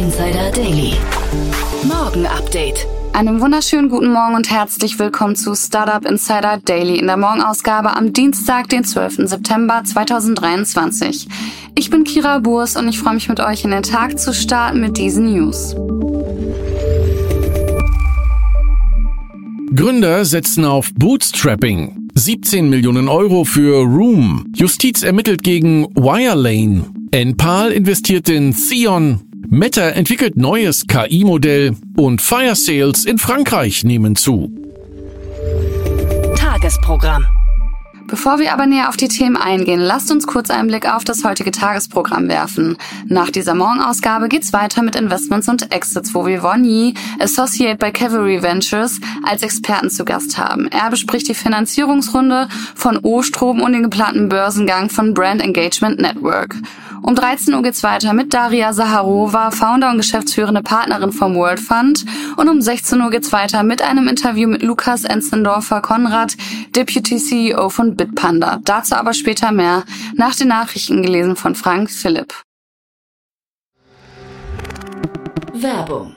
Insider Daily. Morgen Update. Einen wunderschönen guten Morgen und herzlich willkommen zu Startup Insider Daily in der Morgenausgabe am Dienstag, den 12. September 2023. Ich bin Kira Burs und ich freue mich mit euch in den Tag zu starten mit diesen News. Gründer setzen auf Bootstrapping. 17 Millionen Euro für Room. Justiz ermittelt gegen Wirelane. Enpal investiert in Theon. Meta entwickelt neues KI-Modell und Fire Sales in Frankreich nehmen zu. Tagesprogramm. Bevor wir aber näher auf die Themen eingehen, lasst uns kurz einen Blick auf das heutige Tagesprogramm werfen. Nach dieser Morgenausgabe geht's weiter mit Investments und Exits, wo wir Von Yi, Associate bei Cavalry Ventures, als Experten zu Gast haben. Er bespricht die Finanzierungsrunde von O-Strom und den geplanten Börsengang von Brand Engagement Network. Um 13 Uhr geht's weiter mit Daria Saharova, Founder und geschäftsführende Partnerin vom World Fund. Und um 16 Uhr geht's weiter mit einem Interview mit Lukas Enzendorfer Konrad, Deputy CEO von Bitpanda. Dazu aber später mehr, nach den Nachrichten gelesen von Frank Philipp. Werbung.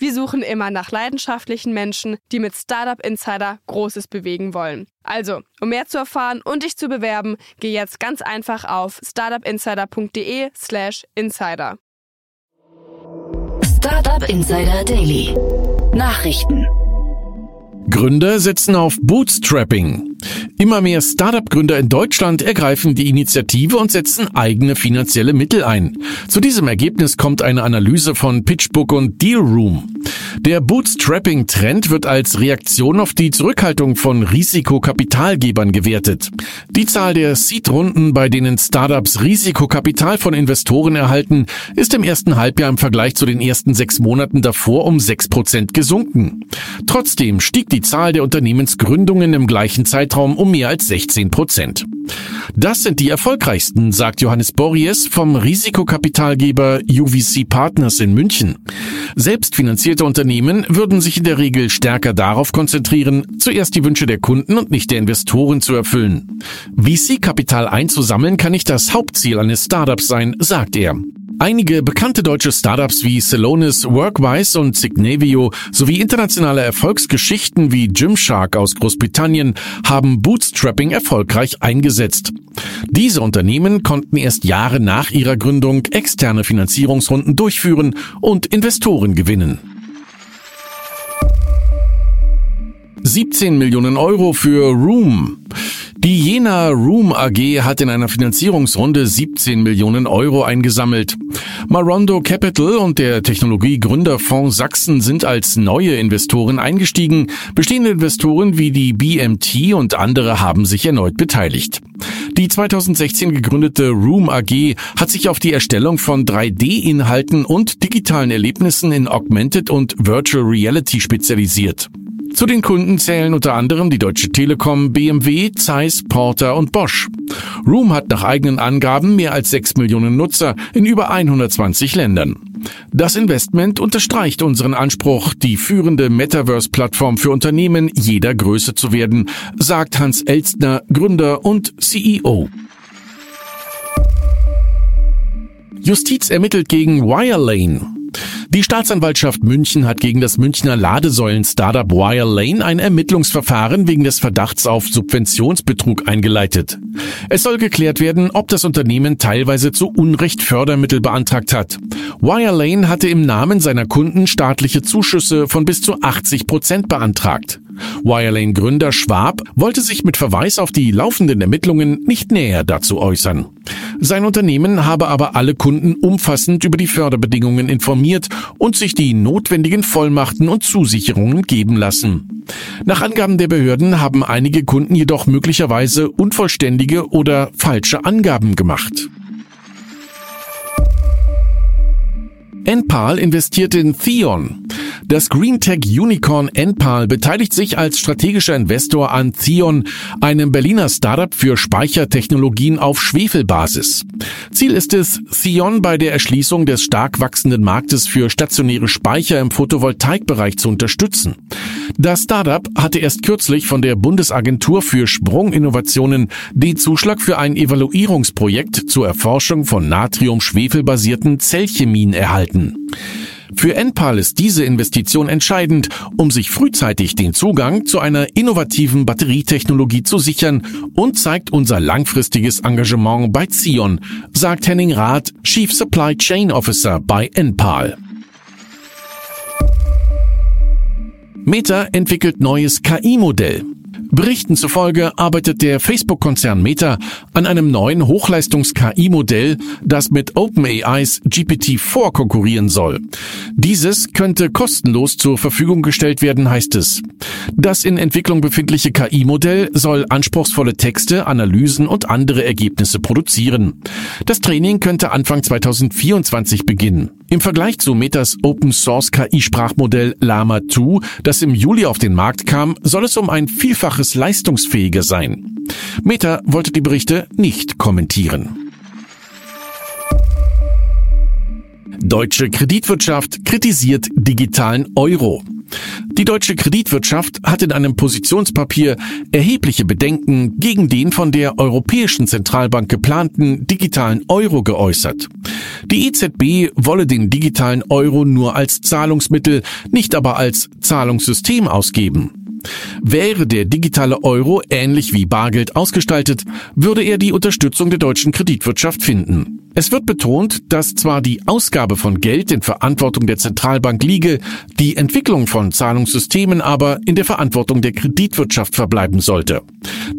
Wir suchen immer nach leidenschaftlichen Menschen, die mit Startup Insider Großes bewegen wollen. Also, um mehr zu erfahren und dich zu bewerben, geh jetzt ganz einfach auf startupinsider.de/slash insider. Startup Insider Daily. Nachrichten. Gründer setzen auf Bootstrapping. Immer mehr Startup-Gründer in Deutschland ergreifen die Initiative und setzen eigene finanzielle Mittel ein. Zu diesem Ergebnis kommt eine Analyse von PitchBook und Dealroom. Der Bootstrapping-Trend wird als Reaktion auf die Zurückhaltung von Risikokapitalgebern gewertet. Die Zahl der Seed-Runden, bei denen Startups Risikokapital von Investoren erhalten, ist im ersten Halbjahr im Vergleich zu den ersten sechs Monaten davor um sechs Prozent gesunken. Trotzdem stieg die Zahl der Unternehmensgründungen im gleichen Zeitraum um mehr als 16 Prozent. Das sind die erfolgreichsten, sagt Johannes Borries vom Risikokapitalgeber UVC Partners in München. Selbstfinanzierte Unternehmen würden sich in der Regel stärker darauf konzentrieren, zuerst die Wünsche der Kunden und nicht der Investoren zu erfüllen. VC-Kapital einzusammeln kann nicht das Hauptziel eines Startups sein, sagt er. Einige bekannte deutsche Startups wie Celonis, Workwise und Signavio sowie internationale Erfolgsgeschichten wie Gymshark aus Großbritannien haben Bootstrapping erfolgreich eingesetzt. Diese Unternehmen konnten erst Jahre nach ihrer Gründung externe Finanzierungsrunden durchführen und Investoren gewinnen. 17 Millionen Euro für Room. Die Jena Room AG hat in einer Finanzierungsrunde 17 Millionen Euro eingesammelt. Marondo Capital und der Technologie-Gründerfonds Sachsen sind als neue Investoren eingestiegen. Bestehende Investoren wie die BMT und andere haben sich erneut beteiligt. Die 2016 gegründete Room AG hat sich auf die Erstellung von 3D-Inhalten und digitalen Erlebnissen in Augmented und Virtual Reality spezialisiert. Zu den Kunden zählen unter anderem die Deutsche Telekom, BMW, Zeiss, Porter und Bosch. Room hat nach eigenen Angaben mehr als 6 Millionen Nutzer in über 120 Ländern. Das Investment unterstreicht unseren Anspruch, die führende Metaverse-Plattform für Unternehmen jeder Größe zu werden, sagt Hans Elstner, Gründer und CEO. Justiz ermittelt gegen Wirelane. Die Staatsanwaltschaft München hat gegen das Münchner Ladesäulen-Startup Wirelane ein Ermittlungsverfahren wegen des Verdachts auf Subventionsbetrug eingeleitet. Es soll geklärt werden, ob das Unternehmen teilweise zu Unrecht Fördermittel beantragt hat. Wirelane hatte im Namen seiner Kunden staatliche Zuschüsse von bis zu 80 Prozent beantragt. Wirelane-Gründer Schwab wollte sich mit Verweis auf die laufenden Ermittlungen nicht näher dazu äußern. Sein Unternehmen habe aber alle Kunden umfassend über die Förderbedingungen informiert und sich die notwendigen Vollmachten und Zusicherungen geben lassen. Nach Angaben der Behörden haben einige Kunden jedoch möglicherweise unvollständige oder falsche Angaben gemacht. Enpal investiert in Theon. Das Greentech Unicorn Enpal beteiligt sich als strategischer Investor an Theon, einem Berliner Startup für Speichertechnologien auf Schwefelbasis. Ziel ist es, Theon bei der Erschließung des stark wachsenden Marktes für stationäre Speicher im Photovoltaikbereich zu unterstützen. Das Startup hatte erst kürzlich von der Bundesagentur für Sprunginnovationen den Zuschlag für ein Evaluierungsprojekt zur Erforschung von Natrium-Schwefel-basierten Zellchemien erhalten. Für Enpal ist diese Investition entscheidend, um sich frühzeitig den Zugang zu einer innovativen Batterietechnologie zu sichern und zeigt unser langfristiges Engagement bei Zion, sagt Henning Rath, Chief Supply Chain Officer bei Enpal. Meta entwickelt neues KI-Modell. Berichten zufolge arbeitet der Facebook-Konzern Meta an einem neuen Hochleistungs-KI-Modell, das mit OpenAIs GPT-4 konkurrieren soll. Dieses könnte kostenlos zur Verfügung gestellt werden, heißt es. Das in Entwicklung befindliche KI-Modell soll anspruchsvolle Texte, Analysen und andere Ergebnisse produzieren. Das Training könnte Anfang 2024 beginnen. Im Vergleich zu Metas Open Source KI-Sprachmodell Llama 2, das im Juli auf den Markt kam, soll es um ein Vielfaches leistungsfähiger sein. Meta wollte die Berichte nicht kommentieren. Deutsche Kreditwirtschaft kritisiert digitalen Euro. Die deutsche Kreditwirtschaft hat in einem Positionspapier erhebliche Bedenken gegen den von der Europäischen Zentralbank geplanten digitalen Euro geäußert. Die EZB wolle den digitalen Euro nur als Zahlungsmittel, nicht aber als Zahlungssystem ausgeben. Wäre der digitale Euro ähnlich wie Bargeld ausgestaltet, würde er die Unterstützung der deutschen Kreditwirtschaft finden. Es wird betont, dass zwar die Ausgabe von Geld in Verantwortung der Zentralbank liege, die Entwicklung von Zahlungssystemen aber in der Verantwortung der Kreditwirtschaft verbleiben sollte.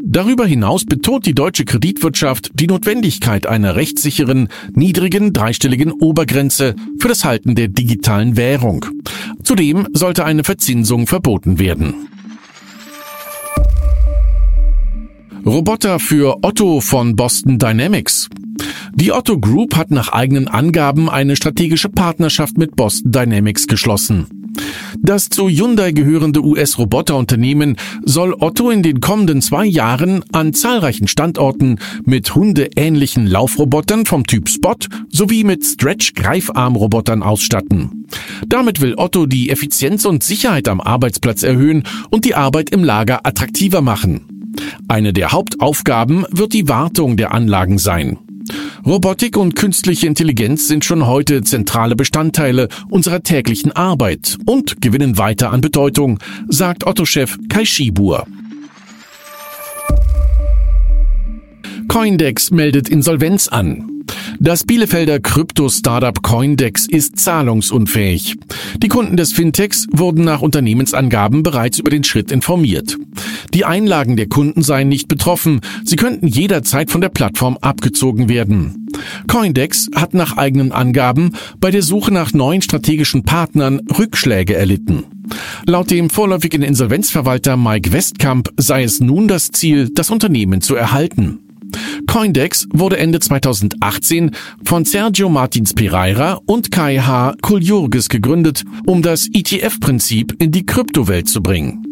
Darüber hinaus betont die deutsche Kreditwirtschaft die Notwendigkeit einer rechtssicheren, niedrigen, dreistelligen Obergrenze für das Halten der digitalen Währung. Zudem sollte eine Verzinsung verboten werden. Roboter für Otto von Boston Dynamics. Die Otto Group hat nach eigenen Angaben eine strategische Partnerschaft mit Boston Dynamics geschlossen. Das zu Hyundai gehörende US-Roboterunternehmen soll Otto in den kommenden zwei Jahren an zahlreichen Standorten mit hundeähnlichen Laufrobotern vom Typ Spot sowie mit Stretch-Greifarmrobotern ausstatten. Damit will Otto die Effizienz und Sicherheit am Arbeitsplatz erhöhen und die Arbeit im Lager attraktiver machen. Eine der Hauptaufgaben wird die Wartung der Anlagen sein. Robotik und künstliche Intelligenz sind schon heute zentrale Bestandteile unserer täglichen Arbeit und gewinnen weiter an Bedeutung, sagt Otto-Chef Kai Schibur. Coindex meldet Insolvenz an. Das Bielefelder Krypto-Startup Coindex ist zahlungsunfähig. Die Kunden des Fintechs wurden nach Unternehmensangaben bereits über den Schritt informiert. Die Einlagen der Kunden seien nicht betroffen, sie könnten jederzeit von der Plattform abgezogen werden. Coindex hat nach eigenen Angaben bei der Suche nach neuen strategischen Partnern Rückschläge erlitten. Laut dem vorläufigen Insolvenzverwalter Mike Westkamp sei es nun das Ziel, das Unternehmen zu erhalten. Coindex wurde Ende 2018 von Sergio Martins Pereira und Kai H. Kuljurgis gegründet, um das ETF-Prinzip in die Kryptowelt zu bringen.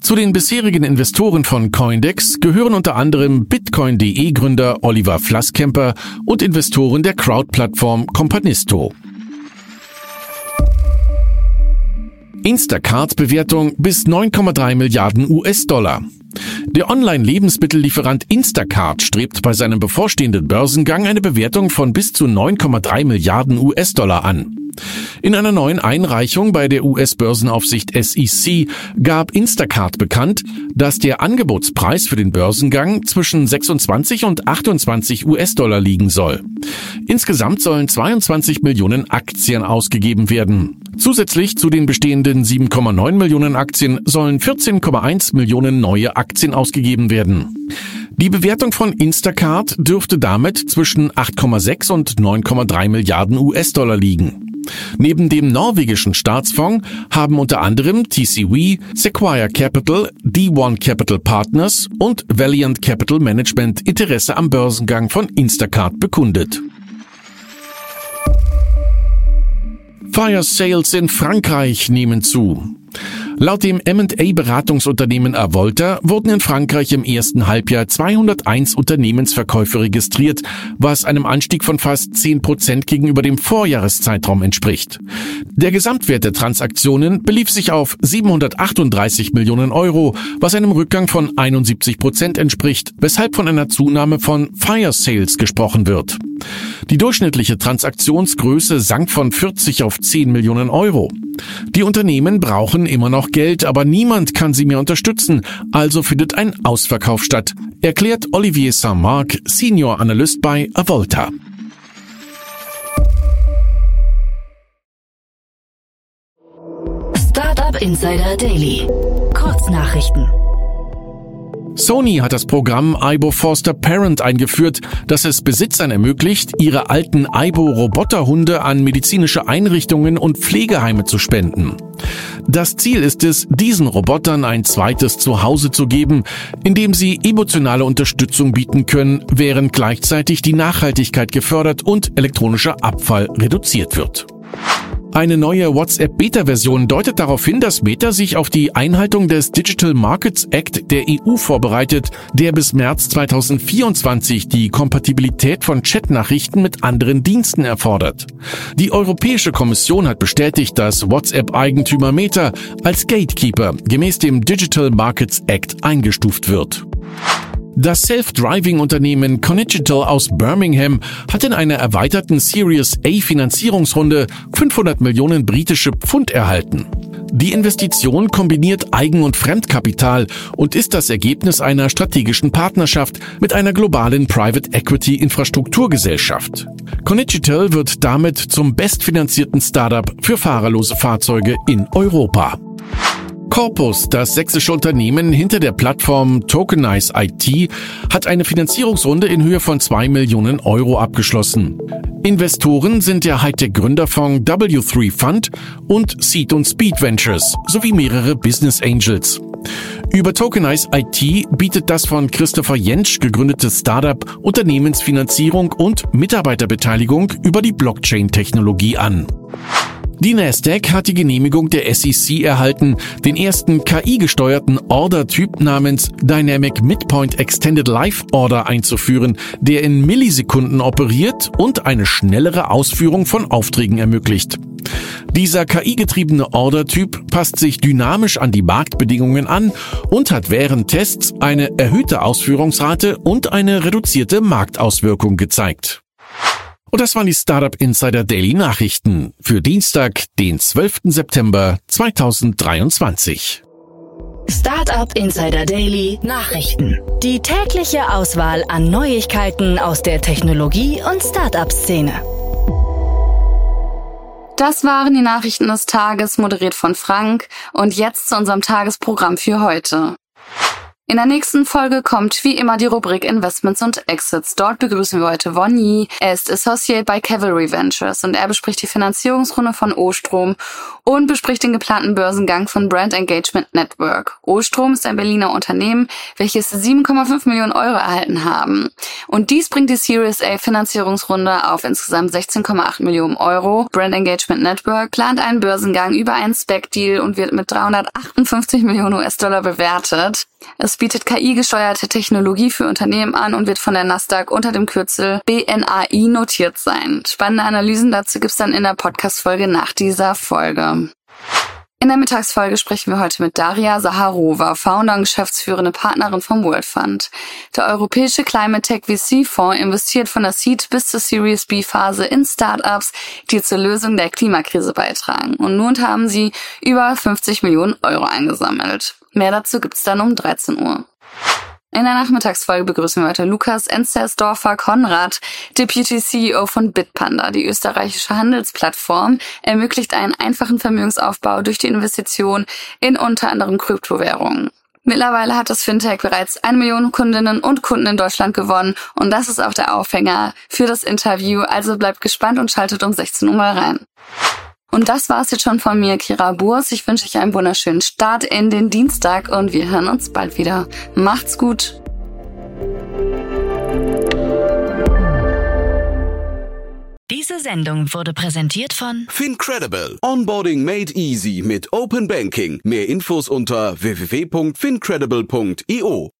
Zu den bisherigen Investoren von Coindex gehören unter anderem Bitcoin.de Gründer Oliver Flasskemper und Investoren der Crowd-Plattform Companisto. Instacart-Bewertung bis 9,3 Milliarden US-Dollar. Der Online-Lebensmittellieferant Instacart strebt bei seinem bevorstehenden Börsengang eine Bewertung von bis zu 9,3 Milliarden US-Dollar an. In einer neuen Einreichung bei der US-Börsenaufsicht SEC gab Instacart bekannt, dass der Angebotspreis für den Börsengang zwischen 26 und 28 US-Dollar liegen soll. Insgesamt sollen 22 Millionen Aktien ausgegeben werden. Zusätzlich zu den bestehenden 7,9 Millionen Aktien sollen 14,1 Millionen neue Aktien ausgegeben werden. Die Bewertung von Instacart dürfte damit zwischen 8,6 und 9,3 Milliarden US-Dollar liegen. Neben dem norwegischen Staatsfonds haben unter anderem TCW, Sequoia Capital, D1 Capital Partners und Valiant Capital Management Interesse am Börsengang von Instacart bekundet. Fire Sales in Frankreich nehmen zu. Laut dem M&A-Beratungsunternehmen Avolta wurden in Frankreich im ersten Halbjahr 201 Unternehmensverkäufe registriert, was einem Anstieg von fast 10 Prozent gegenüber dem Vorjahreszeitraum entspricht. Der Gesamtwert der Transaktionen belief sich auf 738 Millionen Euro, was einem Rückgang von 71 Prozent entspricht, weshalb von einer Zunahme von Fire Sales gesprochen wird. Die durchschnittliche Transaktionsgröße sank von 40 auf 10 Millionen Euro. Die Unternehmen brauchen immer noch Geld, aber niemand kann sie mehr unterstützen, also findet ein Ausverkauf statt, erklärt Olivier Saint-Marc, Senior Analyst bei Avolta. Startup Insider Daily. Kurznachrichten. Sony hat das Programm Aibo Forster Parent eingeführt, das es Besitzern ermöglicht, ihre alten Aibo Roboterhunde an medizinische Einrichtungen und Pflegeheime zu spenden. Das Ziel ist es, diesen Robotern ein zweites Zuhause zu geben, indem sie emotionale Unterstützung bieten können, während gleichzeitig die Nachhaltigkeit gefördert und elektronischer Abfall reduziert wird. Eine neue WhatsApp-Beta-Version deutet darauf hin, dass Meta sich auf die Einhaltung des Digital Markets Act der EU vorbereitet, der bis März 2024 die Kompatibilität von Chatnachrichten mit anderen Diensten erfordert. Die Europäische Kommission hat bestätigt, dass WhatsApp-Eigentümer Meta als Gatekeeper gemäß dem Digital Markets Act eingestuft wird. Das Self-Driving-Unternehmen Conigital aus Birmingham hat in einer erweiterten Series A Finanzierungsrunde 500 Millionen britische Pfund erhalten. Die Investition kombiniert Eigen- und Fremdkapital und ist das Ergebnis einer strategischen Partnerschaft mit einer globalen Private Equity Infrastrukturgesellschaft. Conigital wird damit zum bestfinanzierten Startup für fahrerlose Fahrzeuge in Europa. Corpus, das sächsische Unternehmen hinter der Plattform Tokenize IT, hat eine Finanzierungsrunde in Höhe von 2 Millionen Euro abgeschlossen. Investoren sind der Hightech-Gründerfonds W3 Fund und Seed und Speed Ventures sowie mehrere Business Angels. Über Tokenize IT bietet das von Christopher Jentsch gegründete Startup Unternehmensfinanzierung und Mitarbeiterbeteiligung über die Blockchain-Technologie an. Die Nasdaq hat die Genehmigung der SEC erhalten, den ersten KI-gesteuerten Order-Typ namens Dynamic Midpoint Extended Life Order einzuführen, der in Millisekunden operiert und eine schnellere Ausführung von Aufträgen ermöglicht. Dieser KI-getriebene Order-Typ passt sich dynamisch an die Marktbedingungen an und hat während Tests eine erhöhte Ausführungsrate und eine reduzierte Marktauswirkung gezeigt. Und das waren die Startup Insider Daily Nachrichten für Dienstag, den 12. September 2023. Startup Insider Daily Nachrichten. Die tägliche Auswahl an Neuigkeiten aus der Technologie- und Startup-Szene. Das waren die Nachrichten des Tages, moderiert von Frank. Und jetzt zu unserem Tagesprogramm für heute. In der nächsten Folge kommt wie immer die Rubrik Investments und Exits. Dort begrüßen wir heute Von Yi. Er ist Associate bei Cavalry Ventures und er bespricht die Finanzierungsrunde von Ostrom und bespricht den geplanten Börsengang von Brand Engagement Network. Ostrom ist ein Berliner Unternehmen, welches 7,5 Millionen Euro erhalten haben. Und dies bringt die Series A Finanzierungsrunde auf insgesamt 16,8 Millionen Euro. Brand Engagement Network plant einen Börsengang über einen Spec-Deal und wird mit 358 Millionen US-Dollar bewertet. Es bietet KI-gesteuerte Technologie für Unternehmen an und wird von der Nasdaq unter dem Kürzel BNAI notiert sein. Spannende Analysen dazu gibt's dann in der Podcast-Folge nach dieser Folge. In der Mittagsfolge sprechen wir heute mit Daria Saharova, Founder und geschäftsführende Partnerin vom World Fund. Der europäische Climate Tech VC Fonds investiert von der Seed bis zur Series B Phase in Startups, die zur Lösung der Klimakrise beitragen. Und nun haben sie über 50 Millionen Euro eingesammelt. Mehr dazu gibt's dann um 13 Uhr. In der Nachmittagsfolge begrüßen wir heute Lukas Enzersdorfer Konrad, Deputy CEO von Bitpanda. Die österreichische Handelsplattform ermöglicht einen einfachen Vermögensaufbau durch die Investition in unter anderem Kryptowährungen. Mittlerweile hat das Fintech bereits eine Million Kundinnen und Kunden in Deutschland gewonnen und das ist auch der Aufhänger für das Interview. Also bleibt gespannt und schaltet um 16 Uhr mal rein. Und das war's jetzt schon von mir, Kira Burs. Ich wünsche euch einen wunderschönen Start in den Dienstag und wir hören uns bald wieder. Macht's gut. Diese Sendung wurde präsentiert von Fincredible. Onboarding made easy mit Open Banking. Mehr Infos unter www.fincredible.io.